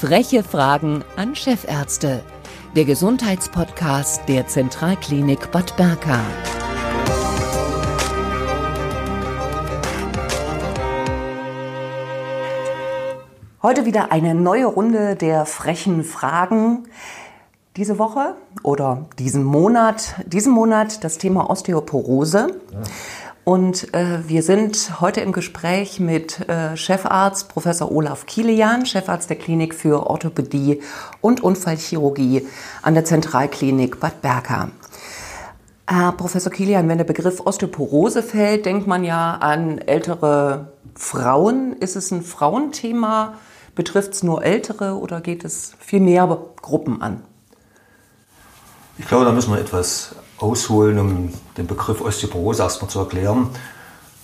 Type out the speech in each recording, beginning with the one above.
Freche Fragen an Chefärzte. Der Gesundheitspodcast der Zentralklinik Bad Berka. Heute wieder eine neue Runde der frechen Fragen. Diese Woche oder diesen Monat, diesen Monat das Thema Osteoporose. Ja. Und äh, wir sind heute im Gespräch mit äh, Chefarzt Professor Olaf Kilian, Chefarzt der Klinik für Orthopädie und Unfallchirurgie an der Zentralklinik Bad Berka. Herr Professor Kilian, wenn der Begriff Osteoporose fällt, denkt man ja an ältere Frauen. Ist es ein Frauenthema? Betrifft es nur ältere oder geht es viel mehr Gruppen an? Ich glaube, da müssen wir etwas ausholen, um den Begriff Osteoporose erstmal zu erklären.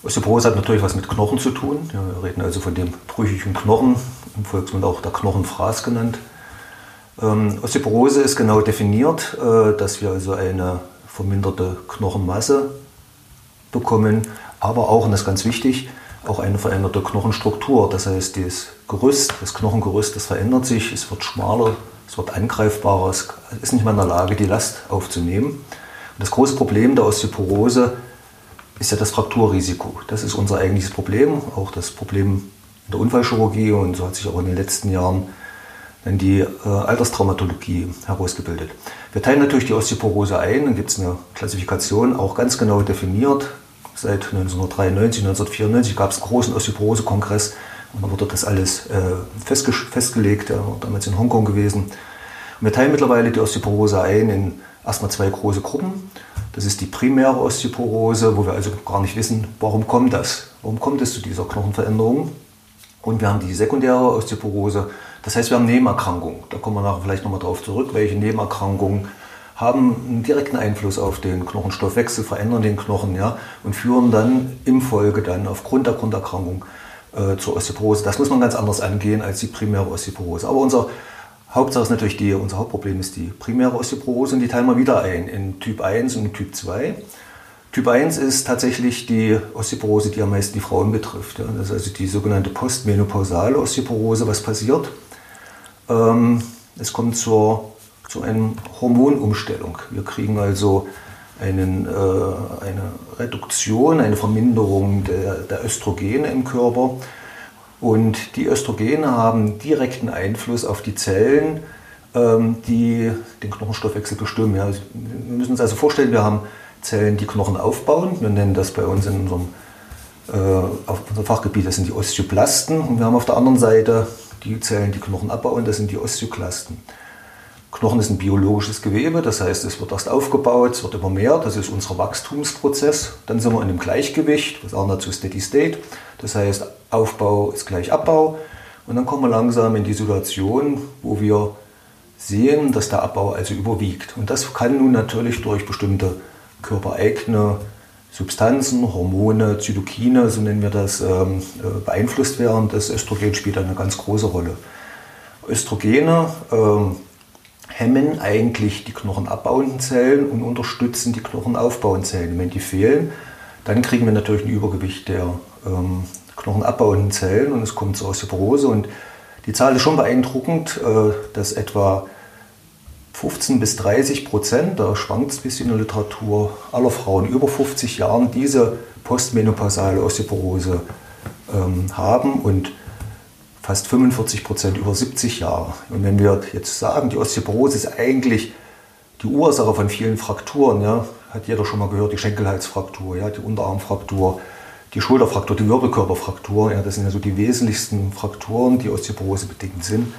Osteoporose hat natürlich was mit Knochen zu tun. Wir reden also von dem brüchigen Knochen, im Volksmund auch der Knochenfraß genannt. Ähm, Osteoporose ist genau definiert, äh, dass wir also eine verminderte Knochenmasse bekommen, aber auch, und das ist ganz wichtig, auch eine veränderte Knochenstruktur. Das heißt, das Gerüst, das Knochengerüst, das verändert sich, es wird schmaler, es wird angreifbarer, es ist nicht mehr in der Lage, die Last aufzunehmen. Das große Problem der Osteoporose ist ja das Frakturrisiko. Das ist unser eigentliches Problem, auch das Problem in der Unfallchirurgie und so hat sich auch in den letzten Jahren dann die äh, Alterstraumatologie herausgebildet. Wir teilen natürlich die Osteoporose ein, dann gibt es eine Klassifikation, auch ganz genau definiert. Seit 1993, 1994 gab es einen großen Osteoporose-Kongress und dann wurde das alles äh, festge festgelegt, ja, damals in Hongkong gewesen. Und wir teilen mittlerweile die Osteoporose ein in erstmal zwei große Gruppen. Das ist die primäre Osteoporose, wo wir also gar nicht wissen, warum kommt das? Warum kommt es zu dieser Knochenveränderung? Und wir haben die sekundäre Osteoporose, das heißt, wir haben Nebenerkrankungen. Da kommen wir nachher vielleicht nochmal drauf zurück, welche Nebenerkrankungen haben einen direkten Einfluss auf den Knochenstoffwechsel, verändern den Knochen ja, und führen dann im Folge dann aufgrund der Grunderkrankung äh, zur Osteoporose. Das muss man ganz anders angehen als die primäre Osteoporose. Aber unser Hauptsache ist natürlich die, unser Hauptproblem ist die primäre Osteoporose und die teilen wir wieder ein in Typ 1 und Typ 2. Typ 1 ist tatsächlich die Osteoporose, die am meisten die Frauen betrifft. Das ist also die sogenannte postmenopausale Osteoporose. Was passiert? Ähm, es kommt zur, zu einer Hormonumstellung. Wir kriegen also einen, äh, eine Reduktion, eine Verminderung der, der Östrogene im Körper. Und die Östrogene haben direkten Einfluss auf die Zellen, ähm, die den Knochenstoffwechsel bestimmen. Ja, wir müssen uns also vorstellen, wir haben Zellen, die Knochen aufbauen. Wir nennen das bei uns in unserem, äh, auf unserem Fachgebiet, das sind die Osteoplasten. Und wir haben auf der anderen Seite die Zellen, die Knochen abbauen, das sind die Osteoklasten. Knochen ist ein biologisches Gewebe, das heißt, es wird erst aufgebaut, es wird immer mehr, das ist unser Wachstumsprozess. Dann sind wir in einem Gleichgewicht, wir sagen dazu Steady State. Das heißt, Aufbau ist gleich Abbau. Und dann kommen wir langsam in die Situation, wo wir sehen, dass der Abbau also überwiegt. Und das kann nun natürlich durch bestimmte körpereigene Substanzen, Hormone, Zytokine, so nennen wir das, ähm, äh, beeinflusst werden. Das Östrogen spielt eine ganz große Rolle. Östrogene ähm, hemmen eigentlich die knochenabbauenden Zellen und unterstützen die knochenaufbauenden Zellen. Wenn die fehlen, dann kriegen wir natürlich ein Übergewicht der ähm, knochenabbauenden Zellen und es kommt zur Osteoporose. Und die Zahl ist schon beeindruckend, äh, dass etwa 15 bis 30 Prozent, da schwankt es ein bisschen in der Literatur, aller Frauen über 50 Jahren diese postmenopausale Osteoporose ähm, haben. Und fast 45 Prozent über 70 Jahre. Und wenn wir jetzt sagen, die Osteoporose ist eigentlich die Ursache von vielen Frakturen, ja, hat jeder schon mal gehört, die Schenkelhalsfraktur, ja, die Unterarmfraktur, die Schulterfraktur, die Wirbelkörperfraktur, ja, das sind ja so die wesentlichsten Frakturen, die Osteoporose bedingt sind.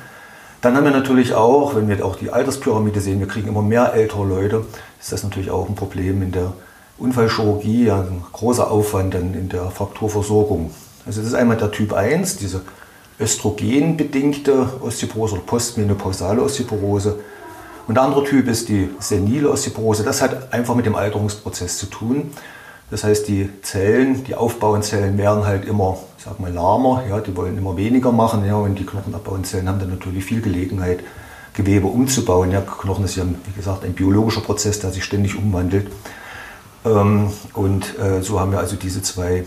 Dann haben wir natürlich auch, wenn wir auch die Alterspyramide sehen, wir kriegen immer mehr ältere Leute, ist das natürlich auch ein Problem in der Unfallchirurgie, ja, ein großer Aufwand dann in der Frakturversorgung. Also das ist einmal der Typ 1, diese östrogenbedingte Osteoporose oder postmenopausale Osteoporose. Und der andere Typ ist die senile Osteoporose. Das hat einfach mit dem Alterungsprozess zu tun. Das heißt, die Zellen, die aufbauenden Zellen werden halt immer, ich sag mal, lahmer. Ja, die wollen immer weniger machen. Ja, und die knochenabbauenden Zellen haben dann natürlich viel Gelegenheit, Gewebe umzubauen. Ja, Knochen ist ja, wie gesagt, ein biologischer Prozess, der sich ständig umwandelt. Ähm, und äh, so haben wir also diese zwei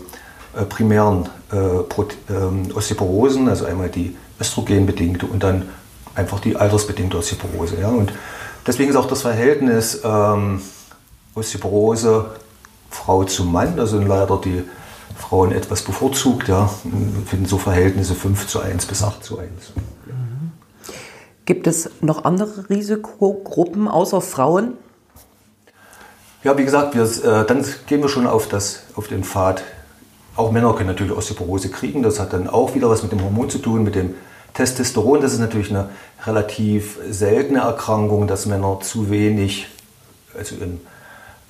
äh, primären äh, ähm, Osteoporosen, also einmal die östrogenbedingte und dann einfach die altersbedingte Osteoporose. Ja. Und deswegen ist auch das Verhältnis ähm, Osteoporose Frau zu Mann, da sind leider die Frauen etwas bevorzugt. Ja. Wir finden so Verhältnisse 5 zu 1 bis 8 zu 1. Gibt es noch andere Risikogruppen außer Frauen? Ja, wie gesagt, wir, äh, dann gehen wir schon auf, das, auf den Pfad. Auch Männer können natürlich Osteoporose kriegen. Das hat dann auch wieder was mit dem Hormon zu tun, mit dem Testosteron. Das ist natürlich eine relativ seltene Erkrankung, dass Männer zu wenig, also im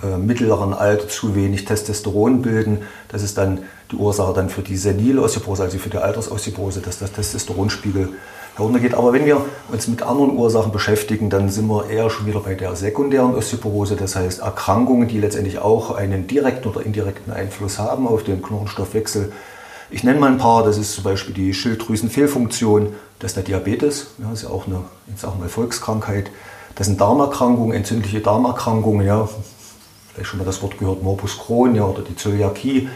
äh, mittleren Alter zu wenig Testosteron bilden. Das ist dann die Ursache dann für die senile Osteoporose, also für die Altersosteoporose, dass das Testosteronspiegel heruntergeht. Aber wenn wir uns mit anderen Ursachen beschäftigen, dann sind wir eher schon wieder bei der sekundären Osteoporose, das heißt Erkrankungen, die letztendlich auch einen direkten oder indirekten Einfluss haben auf den Knochenstoffwechsel. Ich nenne mal ein paar, das ist zum Beispiel die Schilddrüsenfehlfunktion, das ist der Diabetes, ja, das ist ja auch eine ich sag mal, Volkskrankheit. Das sind Darmerkrankungen, entzündliche Darmerkrankungen, ja, vielleicht schon mal das Wort gehört, Morbus Crohn ja, oder die Zöliakie.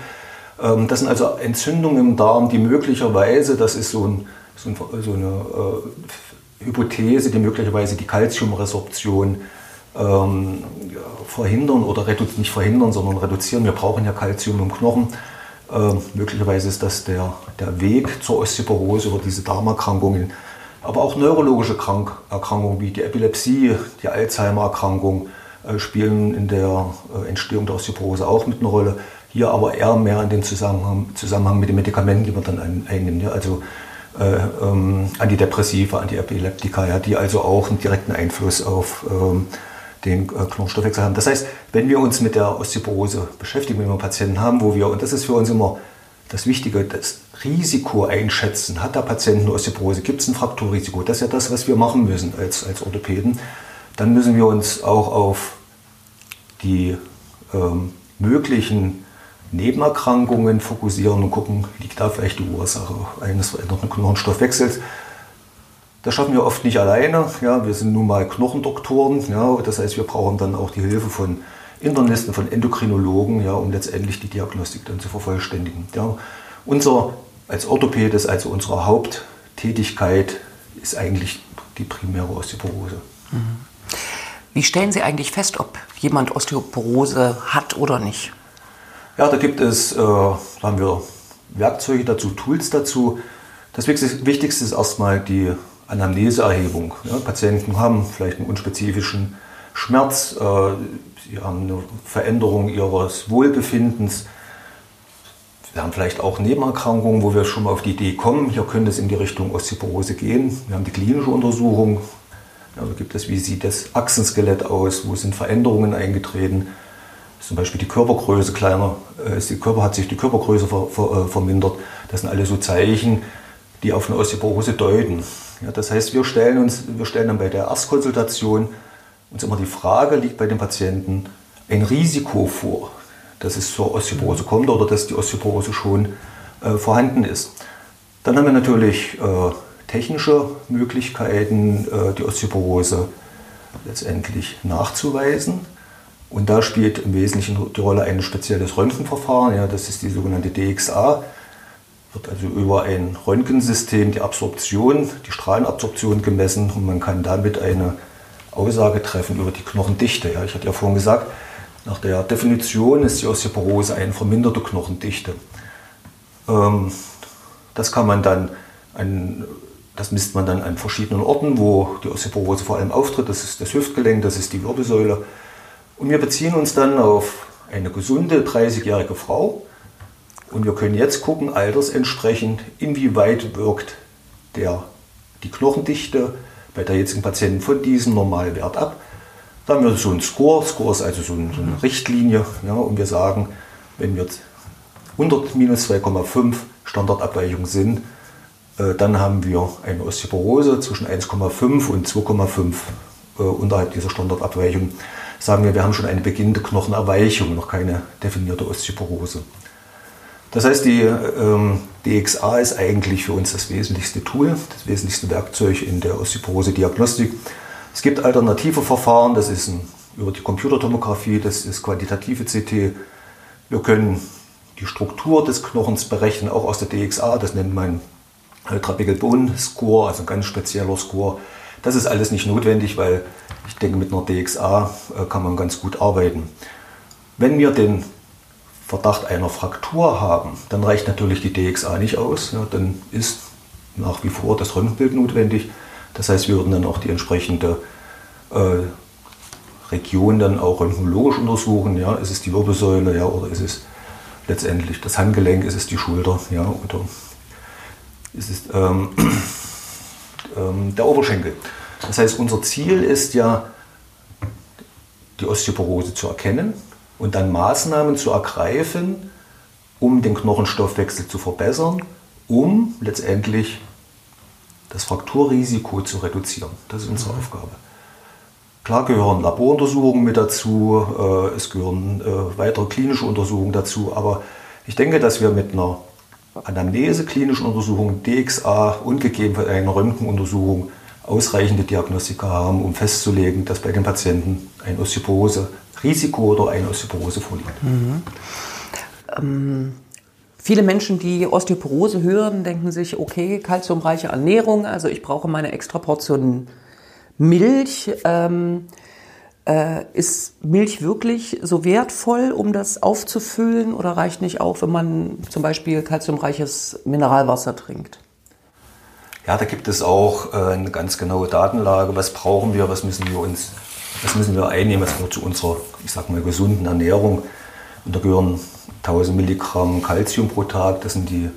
Ähm, das sind also Entzündungen im Darm, die möglicherweise, das ist so ein so, ein, so eine äh, Hypothese, die möglicherweise die Kalziumresorption ähm, verhindern oder nicht verhindern, sondern reduzieren. Wir brauchen ja Kalzium im Knochen. Ähm, möglicherweise ist das der, der Weg zur Osteoporose über diese Darmerkrankungen. Aber auch neurologische Krank Erkrankungen wie die Epilepsie, die Alzheimer-Erkrankung spielen in der äh, Entstehung der Osteoporose auch mit eine Rolle. Hier aber eher mehr in dem Zusammenhang, Zusammenhang mit den Medikamenten, die man dann ein, einnimmt. Ja. Also äh, ähm, Antidepressiva, Antiepileptika, ja, die also auch einen direkten Einfluss auf ähm, den äh, Knochenstoffwechsel haben. Das heißt, wenn wir uns mit der Osteoporose beschäftigen, wenn wir Patienten haben, wo wir, und das ist für uns immer das Wichtige, das Risiko einschätzen. Hat der Patient eine Osteoporose? Gibt es ein Frakturrisiko? Das ist ja das, was wir machen müssen als, als Orthopäden. Dann müssen wir uns auch auf die ähm, möglichen Nebenerkrankungen fokussieren und gucken, liegt da vielleicht die Ursache eines veränderten Knochenstoffwechsels. Das schaffen wir oft nicht alleine. Ja, wir sind nun mal Knochendoktoren. Ja, das heißt, wir brauchen dann auch die Hilfe von Internisten, von Endokrinologen, ja, um letztendlich die Diagnostik dann zu vervollständigen. Ja. Unser als Orthopädes, also unsere Haupttätigkeit ist eigentlich die primäre Osteoporose. Wie stellen Sie eigentlich fest, ob jemand Osteoporose hat oder nicht? Ja, da gibt es, äh, haben wir Werkzeuge dazu, Tools dazu. Das Wichtigste ist erstmal die Anamneseerhebung. Ja, Patienten haben vielleicht einen unspezifischen Schmerz, äh, sie haben eine Veränderung ihres Wohlbefindens. Wir haben vielleicht auch Nebenerkrankungen, wo wir schon mal auf die Idee kommen, hier könnte es in die Richtung Osteoporose gehen. Wir haben die klinische Untersuchung. Da gibt es, wie sieht das Achsenskelett aus, wo sind Veränderungen eingetreten zum Beispiel die Körpergröße kleiner, äh, die Körper hat sich die Körpergröße ver, ver, äh, vermindert. Das sind alle so Zeichen, die auf eine Osteoporose deuten. Ja, das heißt, wir stellen, uns, wir stellen dann bei der Erstkonsultation uns immer die Frage, liegt bei dem Patienten ein Risiko vor, dass es zur Osteoporose kommt oder dass die Osteoporose schon äh, vorhanden ist. Dann haben wir natürlich äh, technische Möglichkeiten, äh, die Osteoporose letztendlich nachzuweisen. Und da spielt im Wesentlichen die Rolle ein spezielles Röntgenverfahren, ja, das ist die sogenannte DXA. Wird also über ein Röntgensystem die Absorption, die Strahlenabsorption gemessen und man kann damit eine Aussage treffen über die Knochendichte. Ja, ich hatte ja vorhin gesagt, nach der Definition ist die Osteoporose eine verminderte Knochendichte. Ähm, das kann man dann an, das misst man dann an verschiedenen Orten, wo die Osteoporose vor allem auftritt. Das ist das Hüftgelenk, das ist die Wirbelsäule und wir beziehen uns dann auf eine gesunde 30-jährige Frau. Und wir können jetzt gucken, altersentsprechend, inwieweit wirkt der, die Knochendichte bei der jetzigen Patienten von diesem Normalwert ab. Da haben wir so einen Score. Score ist also so eine, Richtlinie. Ja, und wir sagen, wenn wir 100 minus 2,5 Standardabweichung sind, dann haben wir eine Osteoporose zwischen 1,5 und 2,5 äh, unterhalb dieser Standardabweichung sagen wir, wir haben schon eine beginnende Knochenerweichung, noch keine definierte Osteoporose. Das heißt, die ähm, DXA ist eigentlich für uns das wesentlichste Tool, das wesentlichste Werkzeug in der Osteoporose-Diagnostik. Es gibt alternative Verfahren, das ist ein, über die Computertomographie, das ist quantitative CT. Wir können die Struktur des Knochens berechnen, auch aus der DXA, das nennt man Ultra Bone Score, also ein ganz spezieller Score das ist alles nicht notwendig, weil ich denke, mit einer DXA äh, kann man ganz gut arbeiten. Wenn wir den Verdacht einer Fraktur haben, dann reicht natürlich die DXA nicht aus. Ja, dann ist nach wie vor das Röntgenbild notwendig. Das heißt, wir würden dann auch die entsprechende äh, Region dann auch röntgenologisch untersuchen. Ja, ist es die Wirbelsäule ja, oder ist es letztendlich das Handgelenk, ist es die Schulter ja, oder ist es ähm, ähm, der Oberschenkel. Das heißt, unser Ziel ist ja, die Osteoporose zu erkennen und dann Maßnahmen zu ergreifen, um den Knochenstoffwechsel zu verbessern, um letztendlich das Frakturrisiko zu reduzieren. Das ist unsere mhm. Aufgabe. Klar gehören Laboruntersuchungen mit dazu, äh, es gehören äh, weitere klinische Untersuchungen dazu, aber ich denke, dass wir mit einer Anamnese, klinischen Untersuchung, DXA und gegebenenfalls einer Röntgenuntersuchung ausreichende Diagnostika haben, um festzulegen, dass bei den Patienten ein Osteoporose-Risiko oder eine Osteoporose vorliegt. Mhm. Ähm, viele Menschen, die Osteoporose hören, denken sich, okay, kalziumreiche Ernährung, also ich brauche meine extra Portion Milch. Ähm, äh, ist Milch wirklich so wertvoll, um das aufzufüllen oder reicht nicht auch, wenn man zum Beispiel kalziumreiches Mineralwasser trinkt? Ja, da gibt es auch äh, eine ganz genaue Datenlage. Was brauchen wir? Was müssen wir uns, was müssen wir einnehmen? Was gehört zu unserer, ich sag mal, gesunden Ernährung? Und da gehören 1000 Milligramm Kalzium pro Tag. Das sind die,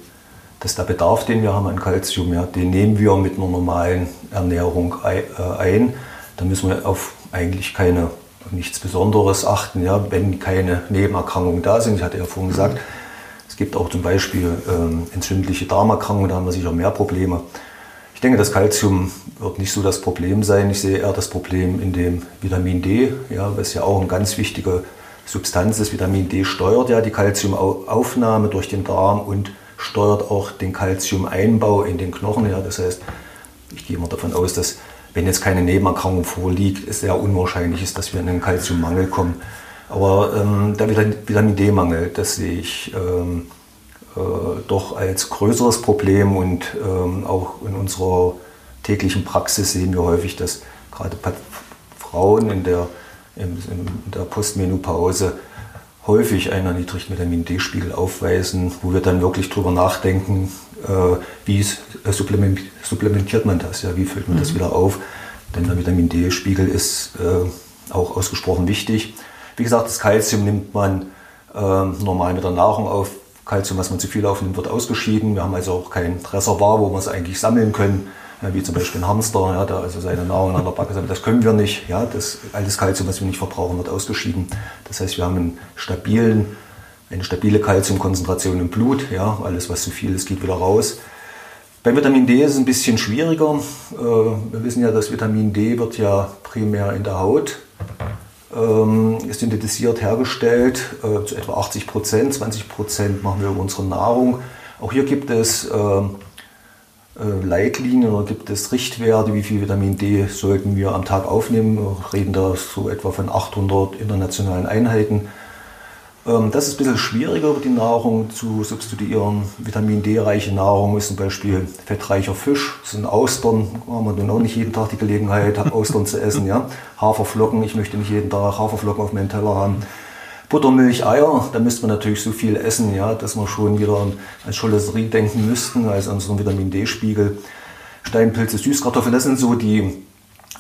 das ist der Bedarf, den wir haben an Kalzium. Ja, den nehmen wir mit einer normalen Ernährung äh, ein. Da müssen wir auf eigentlich keine nichts Besonderes achten, ja, wenn keine Nebenerkrankungen da sind. Ich hatte ja vorhin gesagt, es gibt auch zum Beispiel ähm, entzündliche Darmerkrankungen, da haben wir sicher mehr Probleme. Ich denke, das Kalzium wird nicht so das Problem sein. Ich sehe eher das Problem in dem Vitamin D, ja, was ja auch eine ganz wichtige Substanz ist. Vitamin D steuert ja die Kalziumaufnahme durch den Darm und steuert auch den Kalziumeinbau in den Knochen. Ja. Das heißt, ich gehe immer davon aus, dass wenn jetzt keine Nebenerkrankung vorliegt, es sehr unwahrscheinlich ist, dass wir in einen Kalziummangel kommen. Aber ähm, der Vitamin D-Mangel, das sehe ich ähm, äh, doch als größeres Problem und ähm, auch in unserer täglichen Praxis sehen wir häufig, dass gerade Frauen in der, in der Postmenopause häufig einen erniedrigten Vitamin D-Spiegel aufweisen, wo wir dann wirklich darüber nachdenken, wie äh, supplementiert man das, ja, wie füllt man mhm. das wieder auf. Denn der Vitamin D-Spiegel ist auch ausgesprochen wichtig. Wie gesagt, das Kalzium nimmt man normal mit der Nahrung auf, Kalzium, was man zu viel aufnimmt, wird ausgeschieden. Wir haben also auch kein Reservoir, wo wir es eigentlich sammeln können, wie zum Beispiel ein Hamster, ja, der also seine Nahrung an der Backe sammelt. Das können wir nicht. Ja, das, alles Kalzium, was wir nicht verbrauchen, wird ausgeschieden. Das heißt, wir haben einen stabilen, eine stabile Kalziumkonzentration im Blut. Ja, alles, was zu viel ist, geht wieder raus. Bei Vitamin D ist es ein bisschen schwieriger. Äh, wir wissen ja, dass Vitamin D wird ja primär in der Haut ähm, synthetisiert hergestellt, äh, zu etwa 80 Prozent. 20 Prozent machen wir über unsere Nahrung. Auch hier gibt es ähm, äh, Leitlinien oder gibt es Richtwerte, wie viel Vitamin D sollten wir am Tag aufnehmen. Wir reden da so etwa von 800 internationalen Einheiten. Ähm, das ist ein bisschen schwieriger, die Nahrung zu substituieren. Vitamin D-reiche Nahrung ist zum Beispiel fettreicher Fisch, das sind Austern. Haben wir nun auch nicht jeden Tag die Gelegenheit, Austern zu essen. Ja? Haferflocken, ich möchte nicht jeden Tag Haferflocken auf meinem Teller haben. Buttermilch, Eier, da müsste man natürlich so viel essen, ja, dass wir schon wieder an Cholesterie denken müssten, also an unseren Vitamin D-Spiegel. Steinpilze, Süßkartoffeln, das sind so die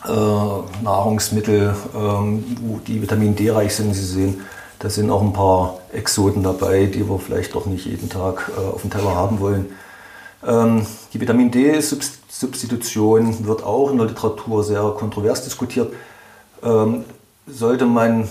äh, Nahrungsmittel, ähm, die Vitamin D reich sind. Sie sehen, da sind auch ein paar Exoten dabei, die wir vielleicht doch nicht jeden Tag äh, auf dem Teller haben wollen. Ähm, die Vitamin D-Substitution wird auch in der Literatur sehr kontrovers diskutiert. Ähm, sollte man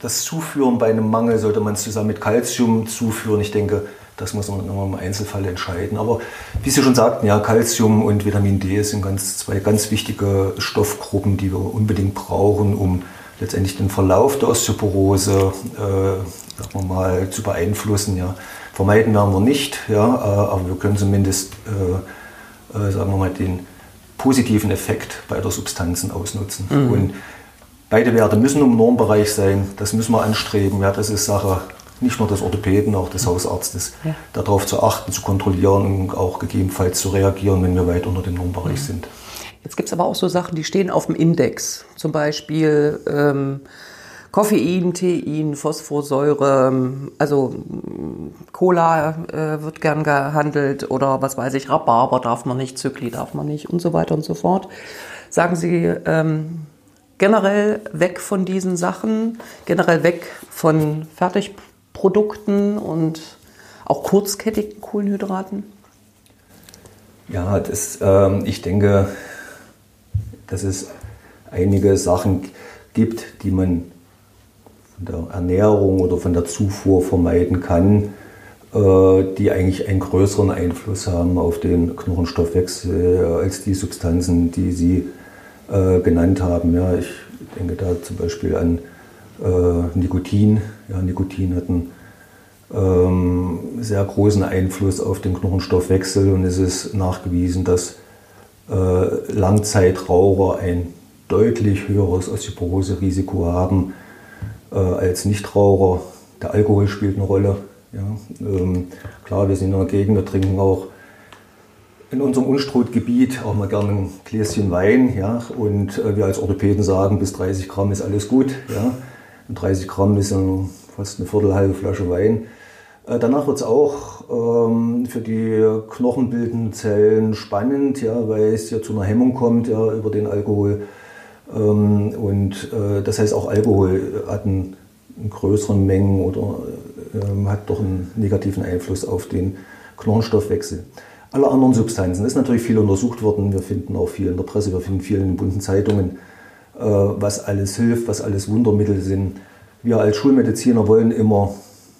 das zuführen bei einem Mangel, sollte man es zusammen mit Kalzium zuführen? Ich denke, das muss man immer im Einzelfall entscheiden. Aber wie Sie schon sagten, ja, Calcium und Vitamin D sind ganz, zwei ganz wichtige Stoffgruppen, die wir unbedingt brauchen, um letztendlich den Verlauf der Osteoporose äh, sagen wir mal, zu beeinflussen. Ja. Vermeiden werden wir nicht, ja, äh, aber wir können zumindest äh, äh, sagen wir mal, den positiven Effekt beider Substanzen ausnutzen. Mhm. Und beide Werte müssen im Normbereich sein, das müssen wir anstreben. Ja, das ist Sache nicht nur des Orthopäden, auch des Hausarztes, ja. darauf zu achten, zu kontrollieren und auch gegebenenfalls zu reagieren, wenn wir weit unter dem Normbereich mhm. sind. Jetzt gibt es aber auch so Sachen, die stehen auf dem Index. Zum Beispiel ähm, Koffein, Tein, Phosphorsäure, also Cola äh, wird gern gehandelt oder was weiß ich, Rhabarber darf man nicht, Zykli darf man nicht und so weiter und so fort. Sagen Sie ähm, generell weg von diesen Sachen, generell weg von Fertigprodukten und auch kurzkettigen Kohlenhydraten? Ja, das, ähm, ich denke, dass es einige Sachen gibt, die man von der Ernährung oder von der Zufuhr vermeiden kann, äh, die eigentlich einen größeren Einfluss haben auf den Knochenstoffwechsel als die Substanzen, die Sie äh, genannt haben. Ja, ich denke da zum Beispiel an äh, Nikotin. Ja, Nikotin hat einen ähm, sehr großen Einfluss auf den Knochenstoffwechsel und es ist nachgewiesen, dass Langzeitraucher ein deutlich höheres Osteoporose-Risiko haben äh, als Nichtraucher. Der Alkohol spielt eine Rolle. Ja. Ähm, klar, wir sind in einer Gegend, wir trinken auch in unserem Unstrutgebiet auch mal gerne ein Gläschen Wein. Ja. Und äh, wir als Orthopäden sagen, bis 30 Gramm ist alles gut. Ja. Und 30 Gramm ist dann fast eine Viertelhalbe Flasche Wein. Äh, danach wird es auch ähm, für die knochenbildenden Zellen spannend, ja, weil es ja zu einer Hemmung kommt ja, über den Alkohol. Ähm, und äh, das heißt, auch Alkohol hat einen, in größeren Mengen oder ähm, hat doch einen negativen Einfluss auf den Knochenstoffwechsel. Alle anderen Substanzen ist natürlich viel untersucht worden. Wir finden auch viel in der Presse, wir finden viel in den bunten Zeitungen, äh, was alles hilft, was alles Wundermittel sind. Wir als Schulmediziner wollen immer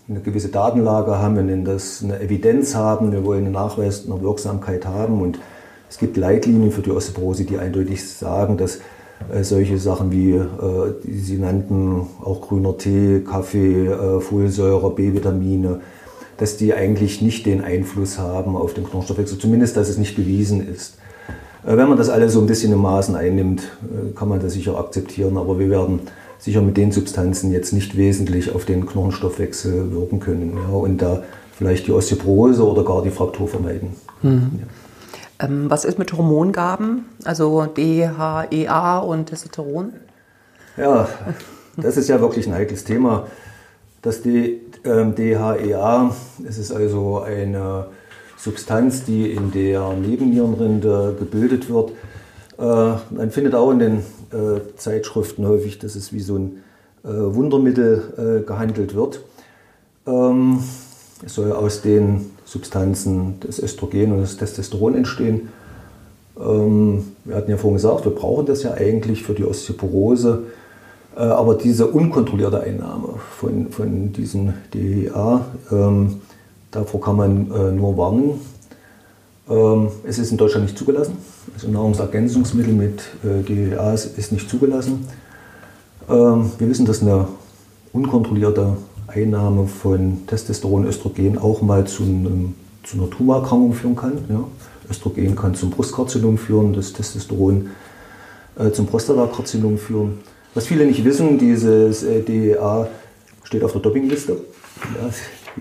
eine gewisse Datenlage haben, wir nennen das eine Evidenz haben, wir wollen einen Nachweis einer Wirksamkeit haben und es gibt Leitlinien für die Osteoporose, die eindeutig sagen, dass äh, solche Sachen wie, äh, die Sie nannten, auch grüner Tee, Kaffee, äh, Folsäure, B-Vitamine, dass die eigentlich nicht den Einfluss haben auf den Knochenstoffwechsel, zumindest dass es nicht bewiesen ist. Wenn man das alles so ein bisschen in Maßen einnimmt, kann man das sicher akzeptieren, aber wir werden sicher mit den Substanzen jetzt nicht wesentlich auf den Knochenstoffwechsel wirken können ja, und da vielleicht die Osteoporose oder gar die Fraktur vermeiden. Mhm. Ja. Ähm, was ist mit Hormongaben, also DHEA und Testosteron? Ja, das ist ja wirklich ein heikles Thema. Das D, ähm, DHEA, es ist also eine Substanz, die in der Nebennierenrinde gebildet wird. Äh, man findet auch in den äh, Zeitschriften häufig, dass es wie so ein äh, Wundermittel gehandelt wird. Ähm, es soll aus den Substanzen des Östrogen und des Testosteron entstehen. Ähm, wir hatten ja vorhin gesagt, wir brauchen das ja eigentlich für die Osteoporose. Äh, aber diese unkontrollierte Einnahme von, von diesem DHA, ähm, davor kann man äh, nur warnen. Ähm, es ist in Deutschland nicht zugelassen. Also Nahrungsergänzungsmittel mit äh, DHA ist nicht zugelassen. Ähm, wir wissen, dass eine unkontrollierte Einnahme von Testosteron, Östrogen auch mal zu, einem, zu einer Tumorerkrankung führen kann. Ja. Östrogen kann zum Brustkarzinom führen, das Testosteron äh, zum Prostatakarzinom führen. Was viele nicht wissen, dieses äh, DEA steht auf der Dopingliste.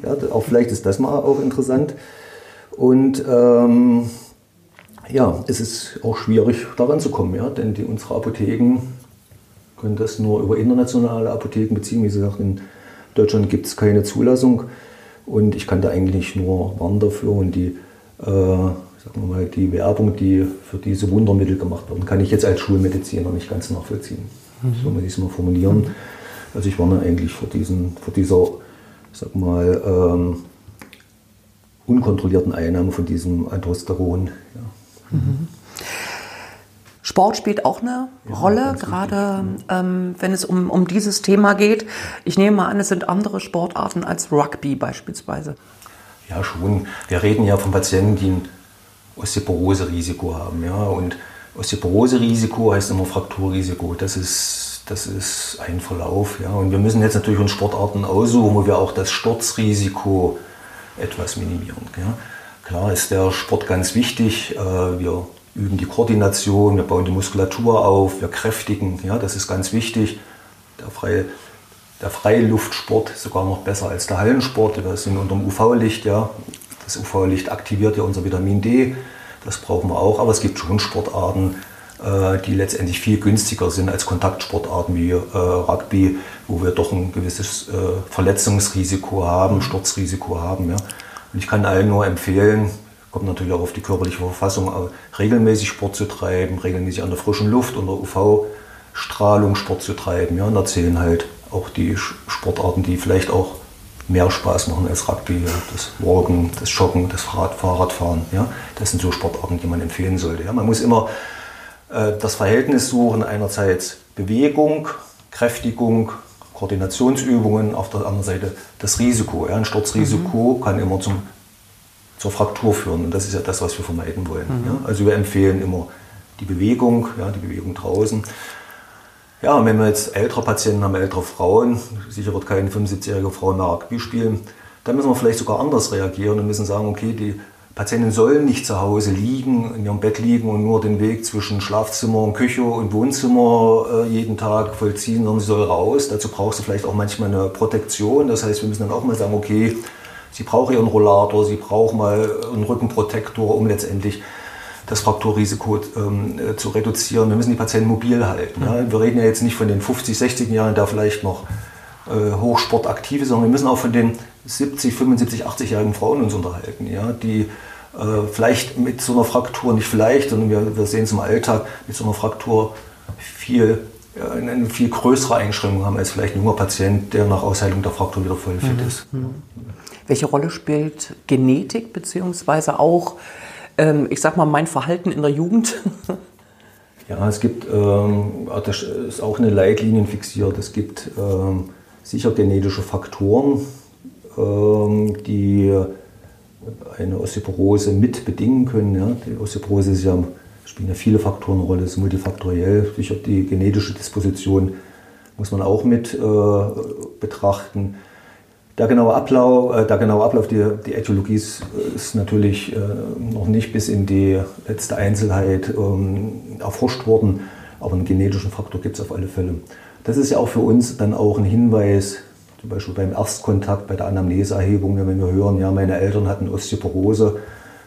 Ja, ja, auch vielleicht ist das mal auch interessant. Und ähm, ja, es ist auch schwierig daran zu kommen, ja, denn die, unsere Apotheken können das nur über internationale Apotheken beziehen. Wie gesagt, in Deutschland gibt es keine Zulassung und ich kann da eigentlich nur warnen dafür und die, äh, sagen wir mal, die Werbung, die für diese Wundermittel gemacht wird, kann ich jetzt als Schulmediziner nicht ganz nachvollziehen. Mhm. So muss ich es mal formulieren. Also ich warne eigentlich vor, diesen, vor dieser, sag mal, ähm, unkontrollierten Einnahme von diesem Androsteron. Ja. Mhm. Sport spielt auch eine ja, Rolle, gerade ähm, wenn es um, um dieses Thema geht. Ich nehme mal an, es sind andere Sportarten als Rugby beispielsweise. Ja, schon. Wir reden ja von Patienten, die ein Osteoporose-Risiko haben. Ja? Und Osteoporose-Risiko heißt immer Frakturrisiko. Das ist, das ist ein Verlauf. Ja? Und wir müssen jetzt natürlich uns Sportarten aussuchen, wo wir auch das Sturzrisiko etwas minimieren. Ja? Klar ist der Sport ganz wichtig. Äh, wir üben die Koordination, wir bauen die Muskulatur auf, wir kräftigen, ja, das ist ganz wichtig. Der freie, der freie Luftsport sogar noch besser als der Hallensport. Wir sind unter dem UV-Licht, ja. Das UV-Licht aktiviert ja unser Vitamin D, das brauchen wir auch. Aber es gibt schon Sportarten, äh, die letztendlich viel günstiger sind als Kontaktsportarten wie äh, Rugby, wo wir doch ein gewisses Verletzungsrisiko haben, Sturzrisiko haben. Ja. Und ich kann allen nur empfehlen, kommt natürlich auch auf die körperliche Verfassung, regelmäßig Sport zu treiben, regelmäßig an der frischen Luft unter UV-Strahlung Sport zu treiben. Ja. Und da zählen halt auch die Sportarten, die vielleicht auch mehr Spaß machen als Rugby. Das Walken, das Joggen, das Fahrrad, Fahrradfahren. Ja. Das sind so Sportarten, die man empfehlen sollte. Ja. Man muss immer äh, das Verhältnis suchen, einerseits Bewegung, Kräftigung, Koordinationsübungen, auf der anderen Seite das Risiko. Ja, ein Sturzrisiko mhm. kann immer zum, zur Fraktur führen und das ist ja das, was wir vermeiden wollen. Mhm. Ja. Also wir empfehlen immer die Bewegung, ja, die Bewegung draußen. Ja, und wenn wir jetzt ältere Patienten haben, ältere Frauen, sicher wird keine 75-jährige Frau mehr Rugby spielen, dann müssen wir vielleicht sogar anders reagieren und müssen sagen, okay, die Patienten sollen nicht zu Hause liegen, in ihrem Bett liegen und nur den Weg zwischen Schlafzimmer und Küche und Wohnzimmer äh, jeden Tag vollziehen, sondern sie soll raus. Dazu braucht sie vielleicht auch manchmal eine Protektion. Das heißt, wir müssen dann auch mal sagen, okay, sie braucht ihren Rollator, sie braucht mal einen Rückenprotektor, um letztendlich das Frakturrisiko ähm, äh, zu reduzieren. Wir müssen die Patienten mobil halten. Ja. Wir reden ja jetzt nicht von den 50, 60 Jahren, da vielleicht noch äh, Hochsportaktive, sondern wir müssen auch von den 70, 75, 80-jährigen Frauen uns unterhalten, ja, die äh, vielleicht mit so einer Fraktur, nicht vielleicht, sondern wir, wir sehen es im Alltag, mit so einer Fraktur viel, ja, eine viel größere Einschränkung haben als vielleicht ein junger Patient, der nach Ausheilung der Fraktur wieder voll fit mhm. ist. Mhm. Welche Rolle spielt Genetik beziehungsweise auch, ähm, ich sag mal, mein Verhalten in der Jugend? ja, es gibt, ähm, das ist auch eine Leitlinie fixiert, es gibt ähm, sicher genetische Faktoren, die eine Osteoporose mit bedingen können. Ja. Die Osteoporose ist ja, spielen ja viele Faktoren eine Rolle, ist multifaktoriell. Sicher die genetische Disposition muss man auch mit äh, betrachten. Der genaue Ablauf, äh, der genaue Ablauf die, die Äthiologie ist, ist natürlich äh, noch nicht bis in die letzte Einzelheit ähm, erforscht worden, aber einen genetischen Faktor gibt es auf alle Fälle. Das ist ja auch für uns dann auch ein Hinweis, zum Beispiel beim Erstkontakt, bei der Anamneseerhebung, wenn wir hören, ja, meine Eltern hatten Osteoporose,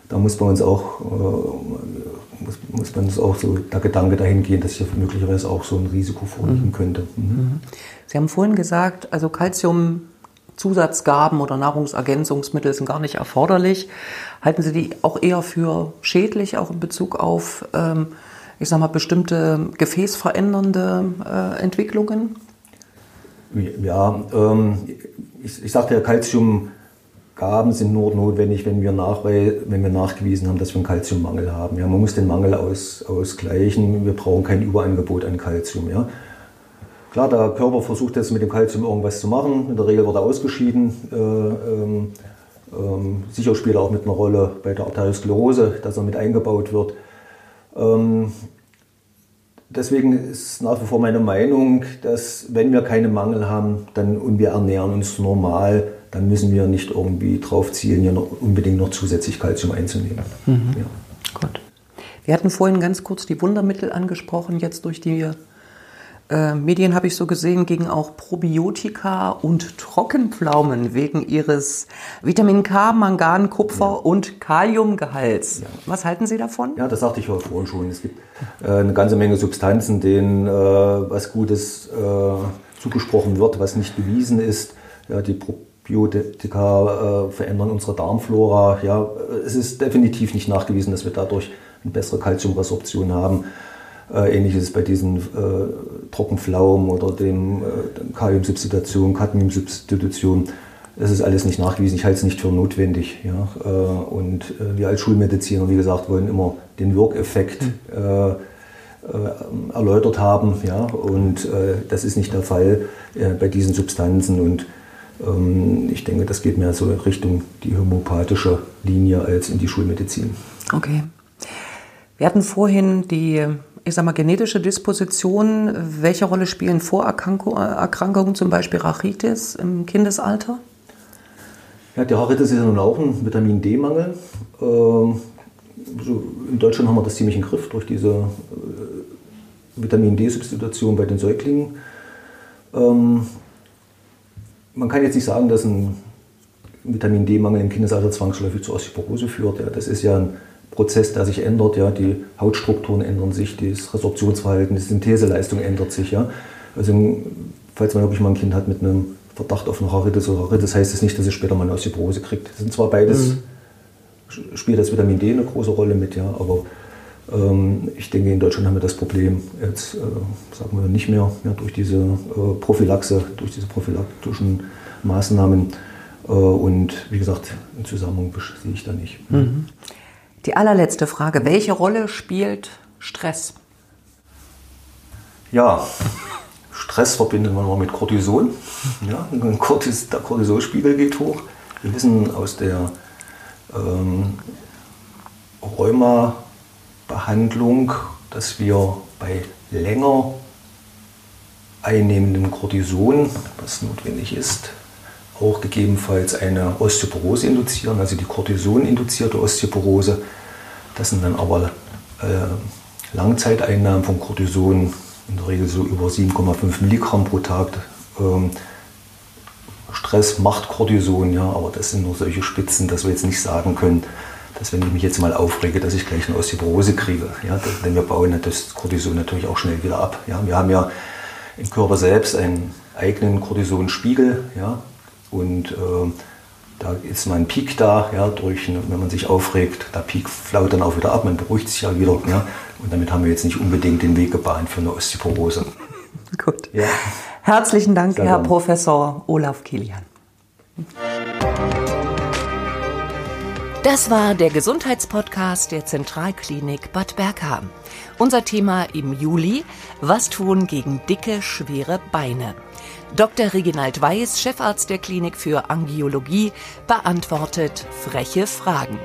da muss man uns auch, äh, muss, muss man uns auch so der Gedanke dahin gehen, dass hier möglicherweise auch so ein Risiko vorliegen mhm. könnte. Mhm. mhm. Sie haben vorhin gesagt, also Calcium Zusatzgaben oder Nahrungsergänzungsmittel sind gar nicht erforderlich. Halten Sie die auch eher für schädlich, auch in Bezug auf, ähm, ich sag mal, bestimmte gefäßverändernde äh, Entwicklungen? Ja, ähm, ich, ich sagte ja, Calciumgaben sind nur notwendig, wenn wir, wenn wir nachgewiesen haben, dass wir einen Calciummangel haben. Ja, man muss den Mangel aus, ausgleichen. Wir brauchen kein Überangebot an Calcium. Ja. Klar, der Körper versucht jetzt mit dem Calcium irgendwas zu machen. In der Regel wird er ausgeschieden. Äh, ähm, ähm, sicher spielt er auch mit einer Rolle bei der Arteriosklerose, dass er mit eingebaut wird. Ähm, Deswegen ist nach wie vor meine Meinung, dass wenn wir keinen Mangel haben dann, und wir ernähren uns normal, dann müssen wir nicht irgendwie drauf zielen, hier noch unbedingt noch zusätzlich Kalzium einzunehmen. Mhm. Ja. Gut. Wir hatten vorhin ganz kurz die Wundermittel angesprochen. Jetzt durch die äh, Medien habe ich so gesehen, gegen auch Probiotika und Trockenpflaumen wegen ihres Vitamin K, Mangan, Kupfer ja. und Kaliumgehalts. Ja. Was halten Sie davon? Ja, das sagte ich vorhin schon. Es gibt äh, eine ganze Menge Substanzen, denen äh, was Gutes äh, zugesprochen wird, was nicht bewiesen ist. Ja, die Probiotika äh, verändern unsere Darmflora. Ja, es ist definitiv nicht nachgewiesen, dass wir dadurch eine bessere Kalziumresorption haben. Äh, ähnliches bei diesen äh, Trockenpflaumen oder dem äh, Kaliumsubstitution, Cadmiumsubstitution. Das ist alles nicht nachgewiesen. Ich halte es nicht für notwendig. Ja? Äh, und äh, wir als Schulmediziner, wie gesagt, wollen immer den Wirkeffekt mhm. erläutert haben. Ja? Und das ist nicht der Fall bei diesen Substanzen. Und ähm, ich denke, das geht mehr so Richtung die homöopathische Linie als in die Schulmedizin. Okay. Wir hatten vorhin die ich sag mal, genetische Disposition, welche Rolle spielen Vorerkrankungen, zum Beispiel Rachitis im Kindesalter? Ja, die Rachitis ist ja nun auch ein Vitamin D-Mangel. Ähm, in Deutschland haben wir das ziemlich im Griff durch diese äh, Vitamin D-Substitution bei den Säuglingen. Ähm, man kann jetzt nicht sagen, dass ein Vitamin D-Mangel im Kindesalter zwangsläufig zur Osteoporose führt. Das ist ja ein Prozess, der sich ändert. Ja, die Hautstrukturen ändern sich, das Resorptionsverhalten, die Syntheseleistung ändert sich. Ja. Also falls man wirklich mal ein Kind hat mit einem Verdacht auf eine Haaritis oder Haaritis, heißt das nicht, dass es später mal eine Osteoporose kriegt. Das sind zwar beides, mhm. spielt das Vitamin D eine große Rolle mit, ja, aber ähm, ich denke, in Deutschland haben wir das Problem jetzt, äh, sagen wir nicht mehr, ja, durch diese äh, Prophylaxe, durch diese prophylaktischen Maßnahmen. Äh, und wie gesagt, einen Zusammenhang sehe ich da nicht. Mhm. Die allerletzte Frage, welche Rolle spielt Stress? Ja, Stress verbindet man mal mit Cortison. Ja, Cortis, der Cortisolspiegel geht hoch. Wir wissen aus der ähm, Rheuma-Behandlung, dass wir bei länger einnehmendem Cortison, was notwendig ist, auch gegebenenfalls eine Osteoporose induzieren, also die Cortison-induzierte Osteoporose. Das sind dann aber äh, Langzeiteinnahmen von Cortison, in der Regel so über 7,5 Milligramm pro Tag. Ähm, Stress macht Cortison, ja, aber das sind nur solche Spitzen, dass wir jetzt nicht sagen können, dass wenn ich mich jetzt mal aufrege, dass ich gleich eine Osteoporose kriege. Ja, denn wir bauen das Cortison natürlich auch schnell wieder ab. Ja. Wir haben ja im Körper selbst einen eigenen Cortisonspiegel. Ja, und äh, da ist mal ein Peak da, ja, durch, wenn man sich aufregt, der Peak flaut dann auch wieder ab, man beruhigt sich ja wieder. Ja, und damit haben wir jetzt nicht unbedingt den Weg gebahnt für eine Osteoporose. Gut. Ja. Herzlichen Dank, Sehr Herr gerne. Professor Olaf Kilian. Das war der Gesundheitspodcast der Zentralklinik Bad Bergheim. Unser Thema im Juli: Was tun gegen dicke, schwere Beine? Dr. Reginald Weiß, Chefarzt der Klinik für Angiologie, beantwortet freche Fragen.